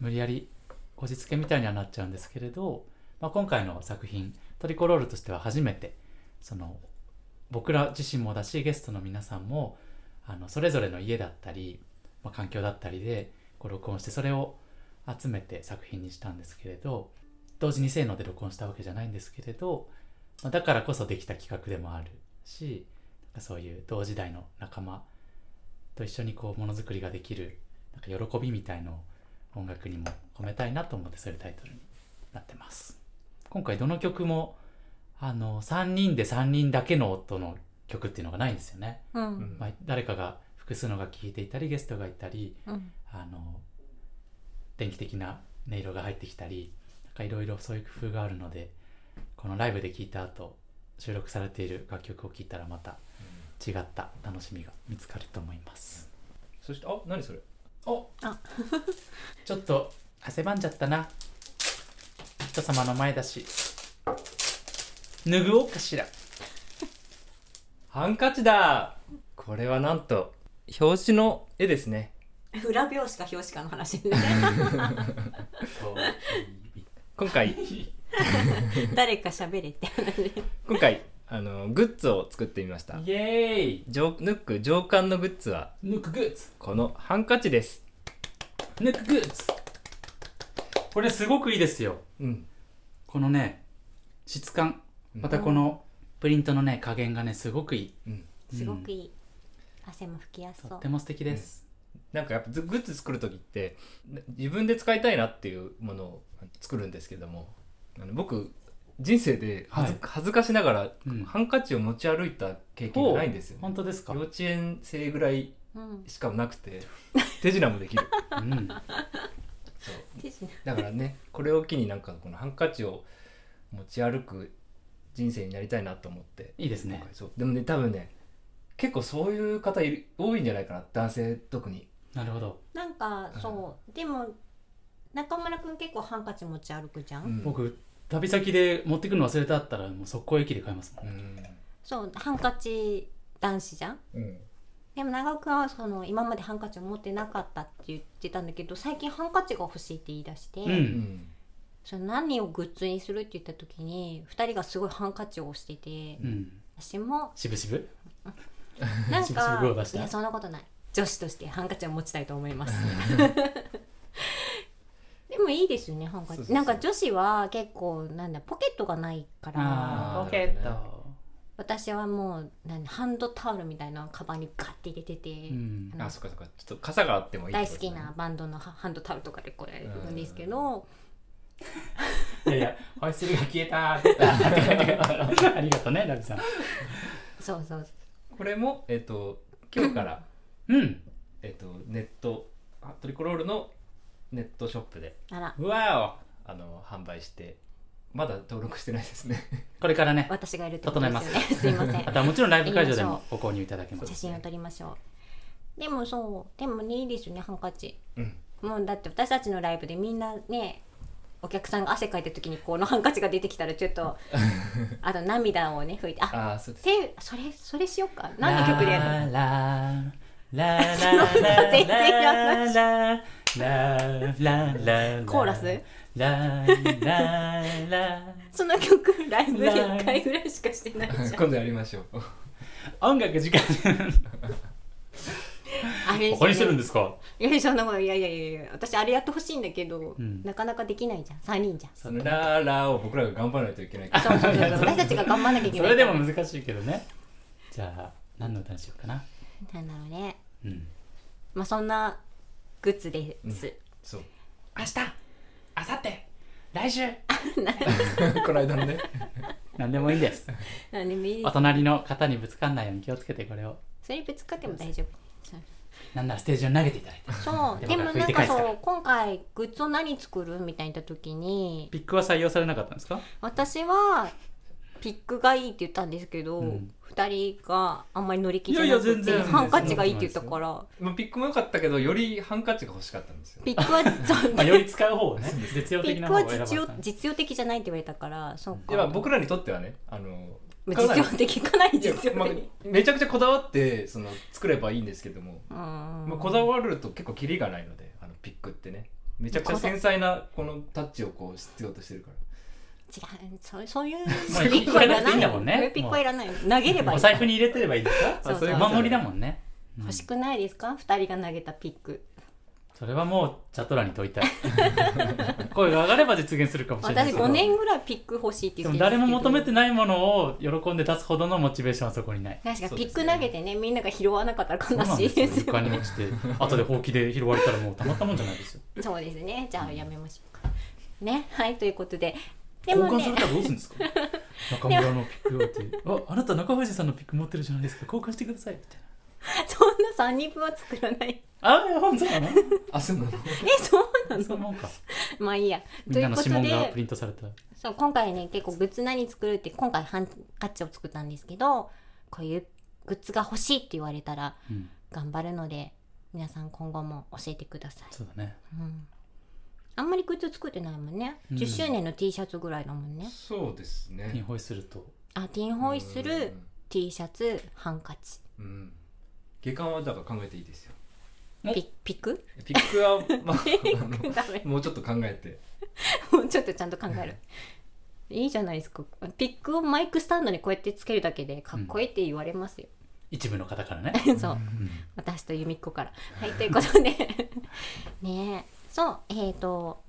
無理やりこじつけみたいにはなっちゃうんですけれど、まあ、今回の作品トリコロールとしては初めてその僕ら自身もだしゲストの皆さんもあのそれぞれの家だったり、まあ、環境だったりでこう録音してそれを集めて作品にしたんですけれど同時にせーので録音したわけじゃないんですけれど、まあ、だからこそできた企画でもあるしそういう同時代の仲間と一緒にこうものづくりができるなんか喜びみたいのを音楽にも込めたいなと思ってそういうタイトルになってます。今回どの曲もあの3人で3人だけの音の曲っていうのがないんですよね、うん。うんまあ、誰かが複数の楽器弾いていたりゲストがいたりうん。あの電気的な音色が入ってきたりなんかいろいろそういう工夫があるのでこのライブで聴いた後収録されている楽曲を聴いたらまた違った楽しみが見つかると思います。そしてあ何それ？お。あ。ちょっと汗ばんじゃったな。人様の前だし。脱ぐおうかしら。ハンカチだ。これはなんと表紙の絵ですね。裏表紙か表紙かの話ね。今回。誰か喋れって話。今回あのグッズを作ってみました。イエーイ。ジョヌック上巻のグッズはヌックグッズ。このハンカチです。ヌックグッズ。これすごくいいですよ。うん。このね質感。またこのプリントのね加減がねすごくいい。うん。すごくいい、汗も拭きやすそう。とっても素敵です、なんかやっぱグッズ作る時って自分で使いたいなっていうものを作るんですけどもあの僕人生で恥ず,、はい。恥ずかしながら、うん。ハンカチを持ち歩いた経験がないんですよ、ね、本当ですか？幼稚園生ぐらいうん。しかなくて手品もできる。うん。そう。手品。だからねこれを機になんかこのハンカチを持ち歩く人生になりたいなと思って。いいですね。そう。でもね多分ね結構そういう方いる多いんじゃないかな男性特に。なるほど。なんかそう。でも中村くん結構ハンカチ持ち歩くじゃん、うん。僕旅先で持ってくの忘れたったらもう速攻駅で買いますもん、うん。そうハンカチ男子じゃん？うん。でも長尾くんはその今までハンカチを持ってなかったって言ってたんだけど最近ハンカチが欲しいって言い出して、うん。うんその何をグッズにするって言った時に2人がすごいハンカチを押してて、うん。私も渋々？なん渋々かいやそんなことない。女子としてハンカチを持ちたいと思います でもいいですよねハンカチ。なんか女子は結構なんだポケットがないから。ポケット、私はもうなんだハンドタオルみたいなのをカバンにガッて入れてて、うん。あそっかそっか。ちょっと傘があってもいいって大好きなバンドのハハンドタオルとかでこれるんですけど、いやいやホイッスルが消えた出たありがとうねラビさん。そうそう。これもえっ、と今日からうん。えっとネットあトリコロールのネットショップで。あら。うわあの販売してまだ登録してないですね。これからね私がいるってことですよね。す。いません。あとはもちろんライブ会場でもご購入いただけます。写真を撮りましょう。でもそうでもねいいですよね。ハンカチ。うん。もうだって私たちのライブでみんなねお客さんが汗かいた時にこのハンカチが出てきたらちょっと あと涙をね拭いて。あああそうそれそれしようか。何の曲でやるの？ララララ全然やらないララララコーラス？ラララその曲ライブで1回ぐらいしかしてないじゃん。今度やりましょう。音楽時間あれ他にしてるんですか？いやそんなこといやいやいや私あれやってほしいんだけど、ん。なかなかできないじゃん。3人じゃん。そのラーラーを僕らが頑張らないといけないから。そうそうそう私たちが頑張んなきゃいけそないれでも難しいけどね。じゃあ何の歌にしようかな。なんだろうね。うん。まあそんなグッズです、そう。明日明後日来週。この間のね。何でもいいんです。なんでもいいです。お隣の方にぶつかんないように気をつけてこれを。それぶつかっても大丈夫。なんならステージ上に投げていただいてそう。でもなんかそう今回グッズを何作るみたいな言った時に。ピックは採用されなかったんですか？私はピックがいいって言ったんですけど、うん二人があんまり乗り気じゃいやないくてや全然。ハンカチがいいって言ったから。まあピックも良かったけどよりハンカチが欲しかったんですよ。ピックはまあより使う方をね 実用ピックは的な方を選ばれ実用た実用的じゃないって言われたからそうか。いやまあ僕らにとってはねあのまあかなり実用的かなりいやまあ実用的、めちゃくちゃこだわってその作ればいいんですけども、うん。まあ、こだわると結構キリがないのであのピックってね。めちゃくちゃ繊細なこのタッチをこう必要としてるから違うそうそういうまあそれピックはい。なくていいんだもんね。そういうピックはいらない。投げればいい。お財布に入れてればいいですか？そうそうお守りだもんね、うん。欲しくないですか？二人が投げたピック。それはもうチャトラに問いたい。声が上がれば実現するかもしれない。私けど5年ぐらいピック欲しいってで言っも誰も求めてないものを喜んで出すほどのモチベーションはそこにない。確かピック投げてねみんなが拾わなかったらそうな悲しい。んですよですよ。床に落ちて 後でほうきで拾われたらもうたまったもんじゃないですよ。そうですね。じゃあやめましょうか。ね。はいということでで交もね。換されたらどうするんですか？中村のピックをってああなた中藤さんのピック持ってるじゃないですか交換してくださいみたいなそんな3人分は作らない。あ本当なの。あそうなの？えそうなのそうか。まあいいや。みんなのということ指紋がプでリントされた。そう今回ね結構グッズ何作るって今回ハンカチを作ったんですけどこういうグッズが欲しいって言われたらうん。頑張るので皆さん今後も教えてください、そうだね。うん、あんまりグッズ作ってないもんね、うん。10周年の T シャツぐらいだもんね。そうですね。ピンホイすると。あティンホイする T シャツハンカチ。うん、うん、下巻はだから考えていいですよ。おピピック？ピックは、まあ、もうちょっと考えて。もうちょっとちゃんと考える。いいじゃないですか。ピックをマイクスタンドにこうやってつけるだけでかっこいいって言われますよ、一部の方からね。そう。うん。私と由美子から。はいということで。ねえそうえっ、ー、と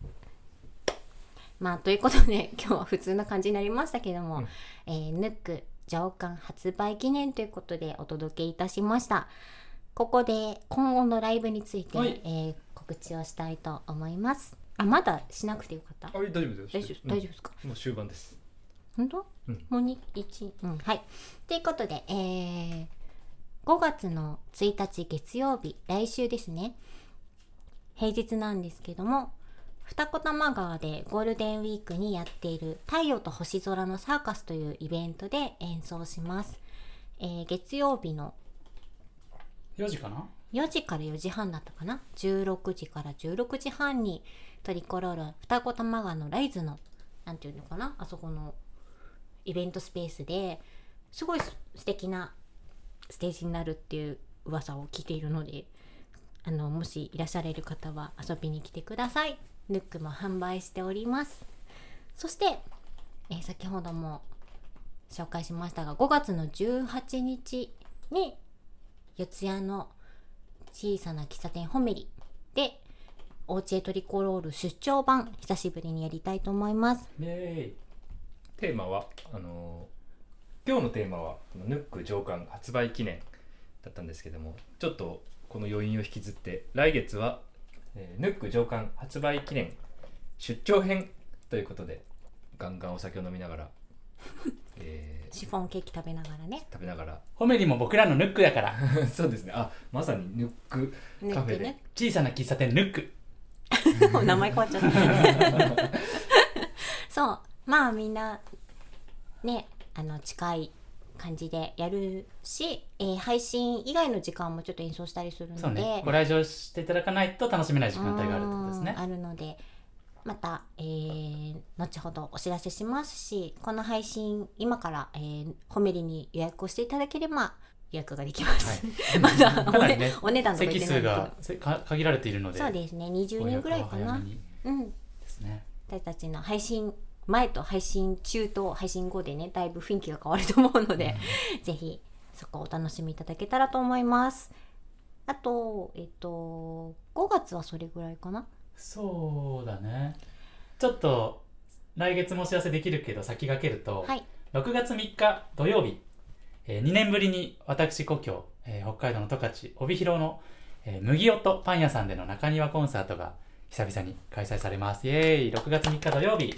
まあということで今日は普通な感じになりましたけども、うん。えーヌック上巻発売記念ということでお届けいたしました。ここで今後のライブについて、はい。えー告知をしたいと思います。あまだしなくてよかった？あ大丈夫です。大丈夫大丈夫ですか、夫もう終盤です。本当、うん。もうに一うんはい。ということで、えー、5月の1日月曜日来週ですね平日なんですけども二子玉川でゴールデンウィークにやっている「太陽と星空のサーカス」というイベントで演奏します、えー月曜日の4時かな？4時から4時半だったかな？16時から16時半にトリコロール双子玉川のライズのなんていうのかな？あそこのイベントスペースですごいす素敵なステージになるっていう噂を聞いているのであのもしいらっしゃれる方は遊びに来てください。ヌックも販売しております。そして、えー先ほども紹介しましたが5月の18日に四谷の小さな喫茶店ホメリでおうちへトリコロール出張版久しぶりにやりたいと思います。イエテーマはあのー今日のテーマはヌック上巻発売記念だったんですけどもちょっとこの余韻を引きずって来月は、えーヌック上巻発売記念出張編ということでガンガンお酒を飲みながら、えー シフォンケーキ食べながらね。食べながら。ーホメリも僕らのヌックだから。そうですね。あまさにヌックカフェで。ヌックね。小さな喫茶店ヌック。名前変わっちゃった。そう。まあみんなねあの近い感じでやるし、えー配信以外の時間もちょっと演奏したりするので。そうね。ご来場していただかないと楽しめない時間帯があるってことですね。うんあるのでまた、えー後ほどお知らせしますしこの配信今から、えーホメリに予約をしていただければ予約ができます、まだお,、ねお値段とか言席数が限られているので。そうですね。20人ぐらいかな。うん。ですね。私たちの配信前と配信中と配信後でねだいぶ雰囲気が変わると思うので、ぜひそこをお楽しみいただけたらと思います。あとえっと5月はそれぐらいかな？そうだね。ちょっと来月もお知らせできるけど先駆けると、はい。6月3日土曜日、え2年ぶりに私故郷、えー北海道の十勝帯広の、えー麦音パン屋さんでの中庭コンサートが久々に開催されます。イエーイ。6月3日土曜日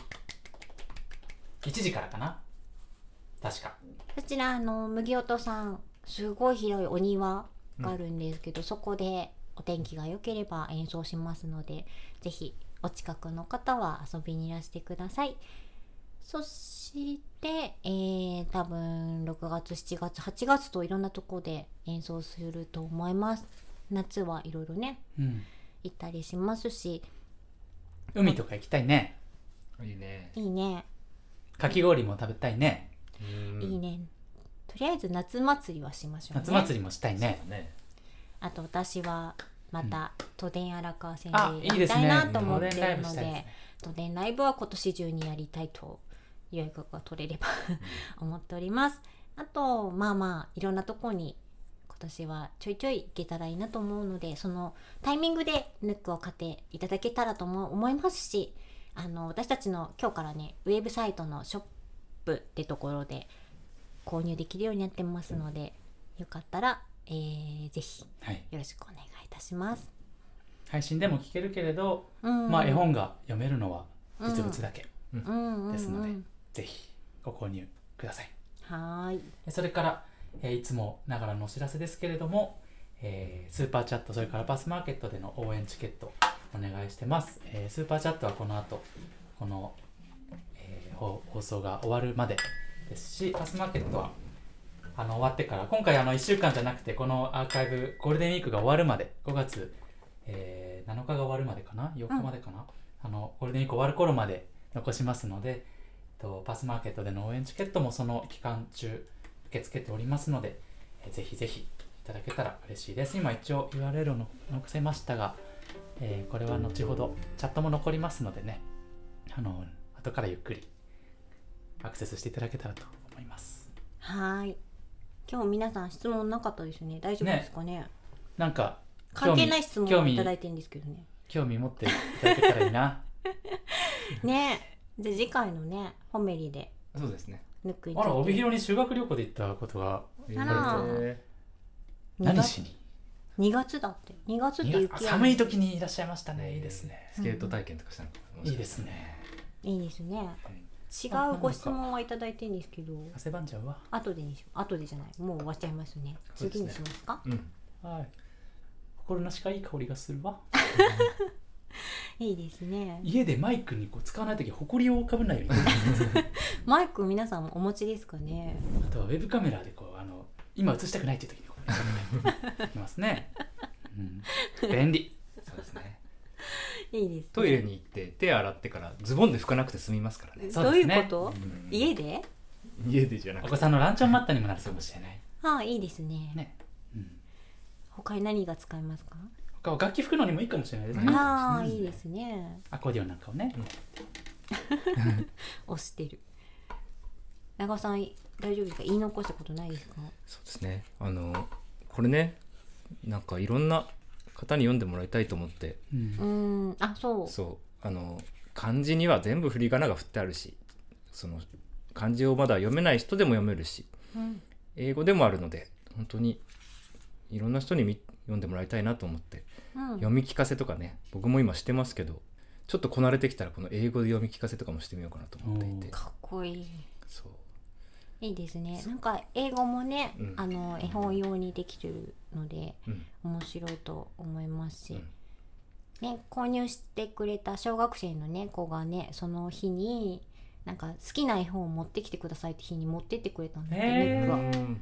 1時からかな。確か。こちらあの麦音さんすごい広いお庭があるんですけど、そこでお天気が良ければ演奏しますのでぜひお近くの方は遊びにいらしてください。そして、えー、多分6月7月8月といろんなとこで演奏すると思います。夏はいろいろねうん。行ったりしますし。海とか行きたいね。いいね。いいね、かき氷も食べたいね。うん。いいね。とりあえず夏祭りはしましょうね。夏祭りもしたいね。だね。あと私はまた都電荒川線あでやりたいなと思って都電ライブるのでね。都電ライブは今年中にやりたいと予約が取れれば 思っております。あとまあまあいろんなとこに今年はちょいちょい行けたらいいなと思うのでそのタイミングでヌックを買っていただけたらとも思いますしあの私たちの今日からねウェブサイトのショップってところで購入できるようになってますのでよかったら、えーぜひはい。よろしくお願いいたします。配信でも聞けるけれど、うん。まあ絵本が読めるのは実物だけ。ですので、ぜひご購入ください。はーい。それから、えーいつもながらのお知らせですけれども、えースーパーチャットそれからパスマーケットでの応援チケットお願いしてます、えースーパーチャットはこの後この、えー放放送が終わるまでですしパスマーケットはあの終わってから今回あの1週間じゃなくてこのアーカイブゴールデンウィークが終わるまで5月、えー7日が終わるまでかな？4日までかな、あのゴールデンウィーク終わる頃まで残しますので、えっと、パスマーケットでの応援チケットもその期間中受け付けておりますので、えーぜひぜひいただけたら嬉しいです。今一応 URL をの載せましたが、えーこれは後ほどチャットも残りますのでねあの後からゆっくりアクセスしていただけたらと思いますはーい。今日皆さん質問なかったですね？大丈夫ですかね？なんか関係ない質問をいただいてるんですけどね。興味持っていただけたらいいな ねえ。じゃあ次回のね、ホメリでそうですねあら帯広に修学旅行で行ったことがあらえ何しに？2月だって。2月って雪寒い時にいらっしゃいましたね。いいですね。ースケート体験とかしたのかい。いですね。いいですね。違うご質問はいただいてるんですけど、汗ばんじゃうわ後でにし、後でじゃない。もう終わっちゃいますね。次にしますか？うん。はい。心なしかいい香りがするわ。いいですね。家でマイクにこう使わない時埃をかぶんないように。マイク皆さんもお持ちですかね？あとはウェブカメラでこうあの今映したくないっていう時にこうやってますね、うん、便利。そうですね。いいです、ね、トイレに行って手洗ってからズボンで拭かなくて済みますからね。どういうそうですね。こと、うん。家で？家でじゃなくて。お子さんのランチョンマットにもなるかもしれない。ああいいですね。ね、うん、他に何が使えますか、他は楽器吹くのにもいいかもしれないですね、うん。ああいいですね。アコーディオンなんかをね、押してる。長尾さん大丈夫ですか？言い残したことないですか？そうですね。あのこれねなんかいろんな方に読んでもらいたいと思って。うん。あそう。そう。あの漢字には全部振り仮名が振ってあるしその漢字をまだ読めない人でも読めるしうん。英語でもあるので本当にいろんな人に見読んでもらいたいなと思って。うん。読み聞かせとかね僕も今してますけどちょっとこなれてきたらこの英語で読み聞かせとかもしてみようかなと思っていて。かっこいいいいですね。なんか英語もね、うん。あの絵本用にできてるのでうん。面白いと思いますし、うん。ね、購入してくれた小学生のね子がねその日になんか好きな絵本を持ってきてくださいって日に持ってってくれたんだって、へー。ヌックをうん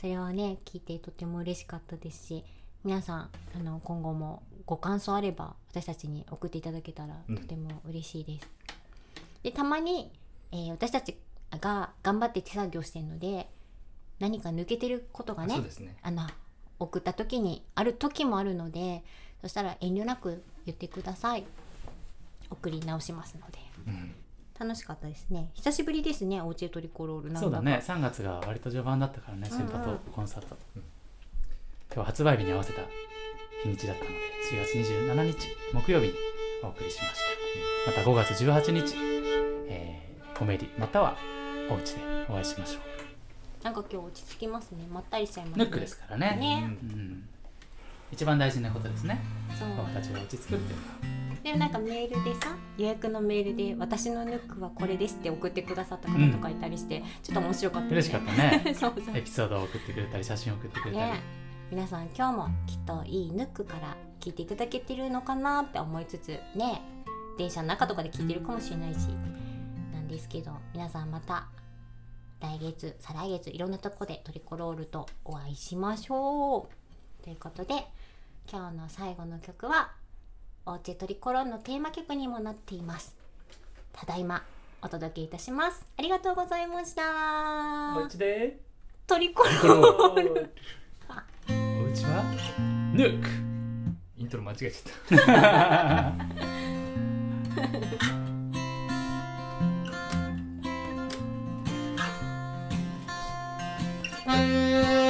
それはね聞いてとても嬉しかったですし皆さんあの今後もご感想あれば私たちに送っていただけたらうん。とても嬉しいです。でたまに、えー私たちが頑張って手作業してるので何か抜けてることがねね。あの送った時にある時もあるのでそしたら遠慮なく言ってください。送り直しますので。うん。楽しかったですね。久しぶりですねおうちでトリコロール。なんか。そうだね。3月が割と序盤だったからねうんうん。先波とコンサート、今日発売日に合わせた日にちだったので4月27日木曜日にお送りしました。また5月18日、えー、コメディまたはお家でお会いしましょなんか今日落ち着きますね。まったりしちゃいますうヌックですからね。ね。うん、一番大事なことですね。そう。ママたちが落ち着くっていうのは。でもなんかメールでさ予約のメールで「私のヌックはこれです」って送ってくださった方とかいたりして、ちょっと面白かった嬉しかったね。そうそう。エピソードを送ってくれたり写真を送ってくれたり、ね。皆さん今日もきっといいヌックから聞いていただけてるのかなって思いつつね。電車の中とかで聞いてるかもしれないし。なんですけど皆さんまた来月再来月いろんなとこでトリコロールとお会いしましょう。ということで今日の最後の曲はおうちトリコロールのテーマ曲にもなっています。ただいまお届けいたします。ありがとうございました。お家で？トリコロール。お家は？ヌックイントロ間違えちゃった 間